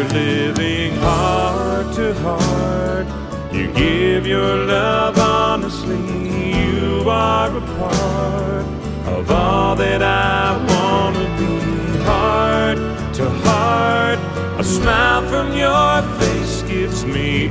We're living heart to heart. You give your love honestly. You are a part of all that I want to be. Heart to heart. A smile from your face gives me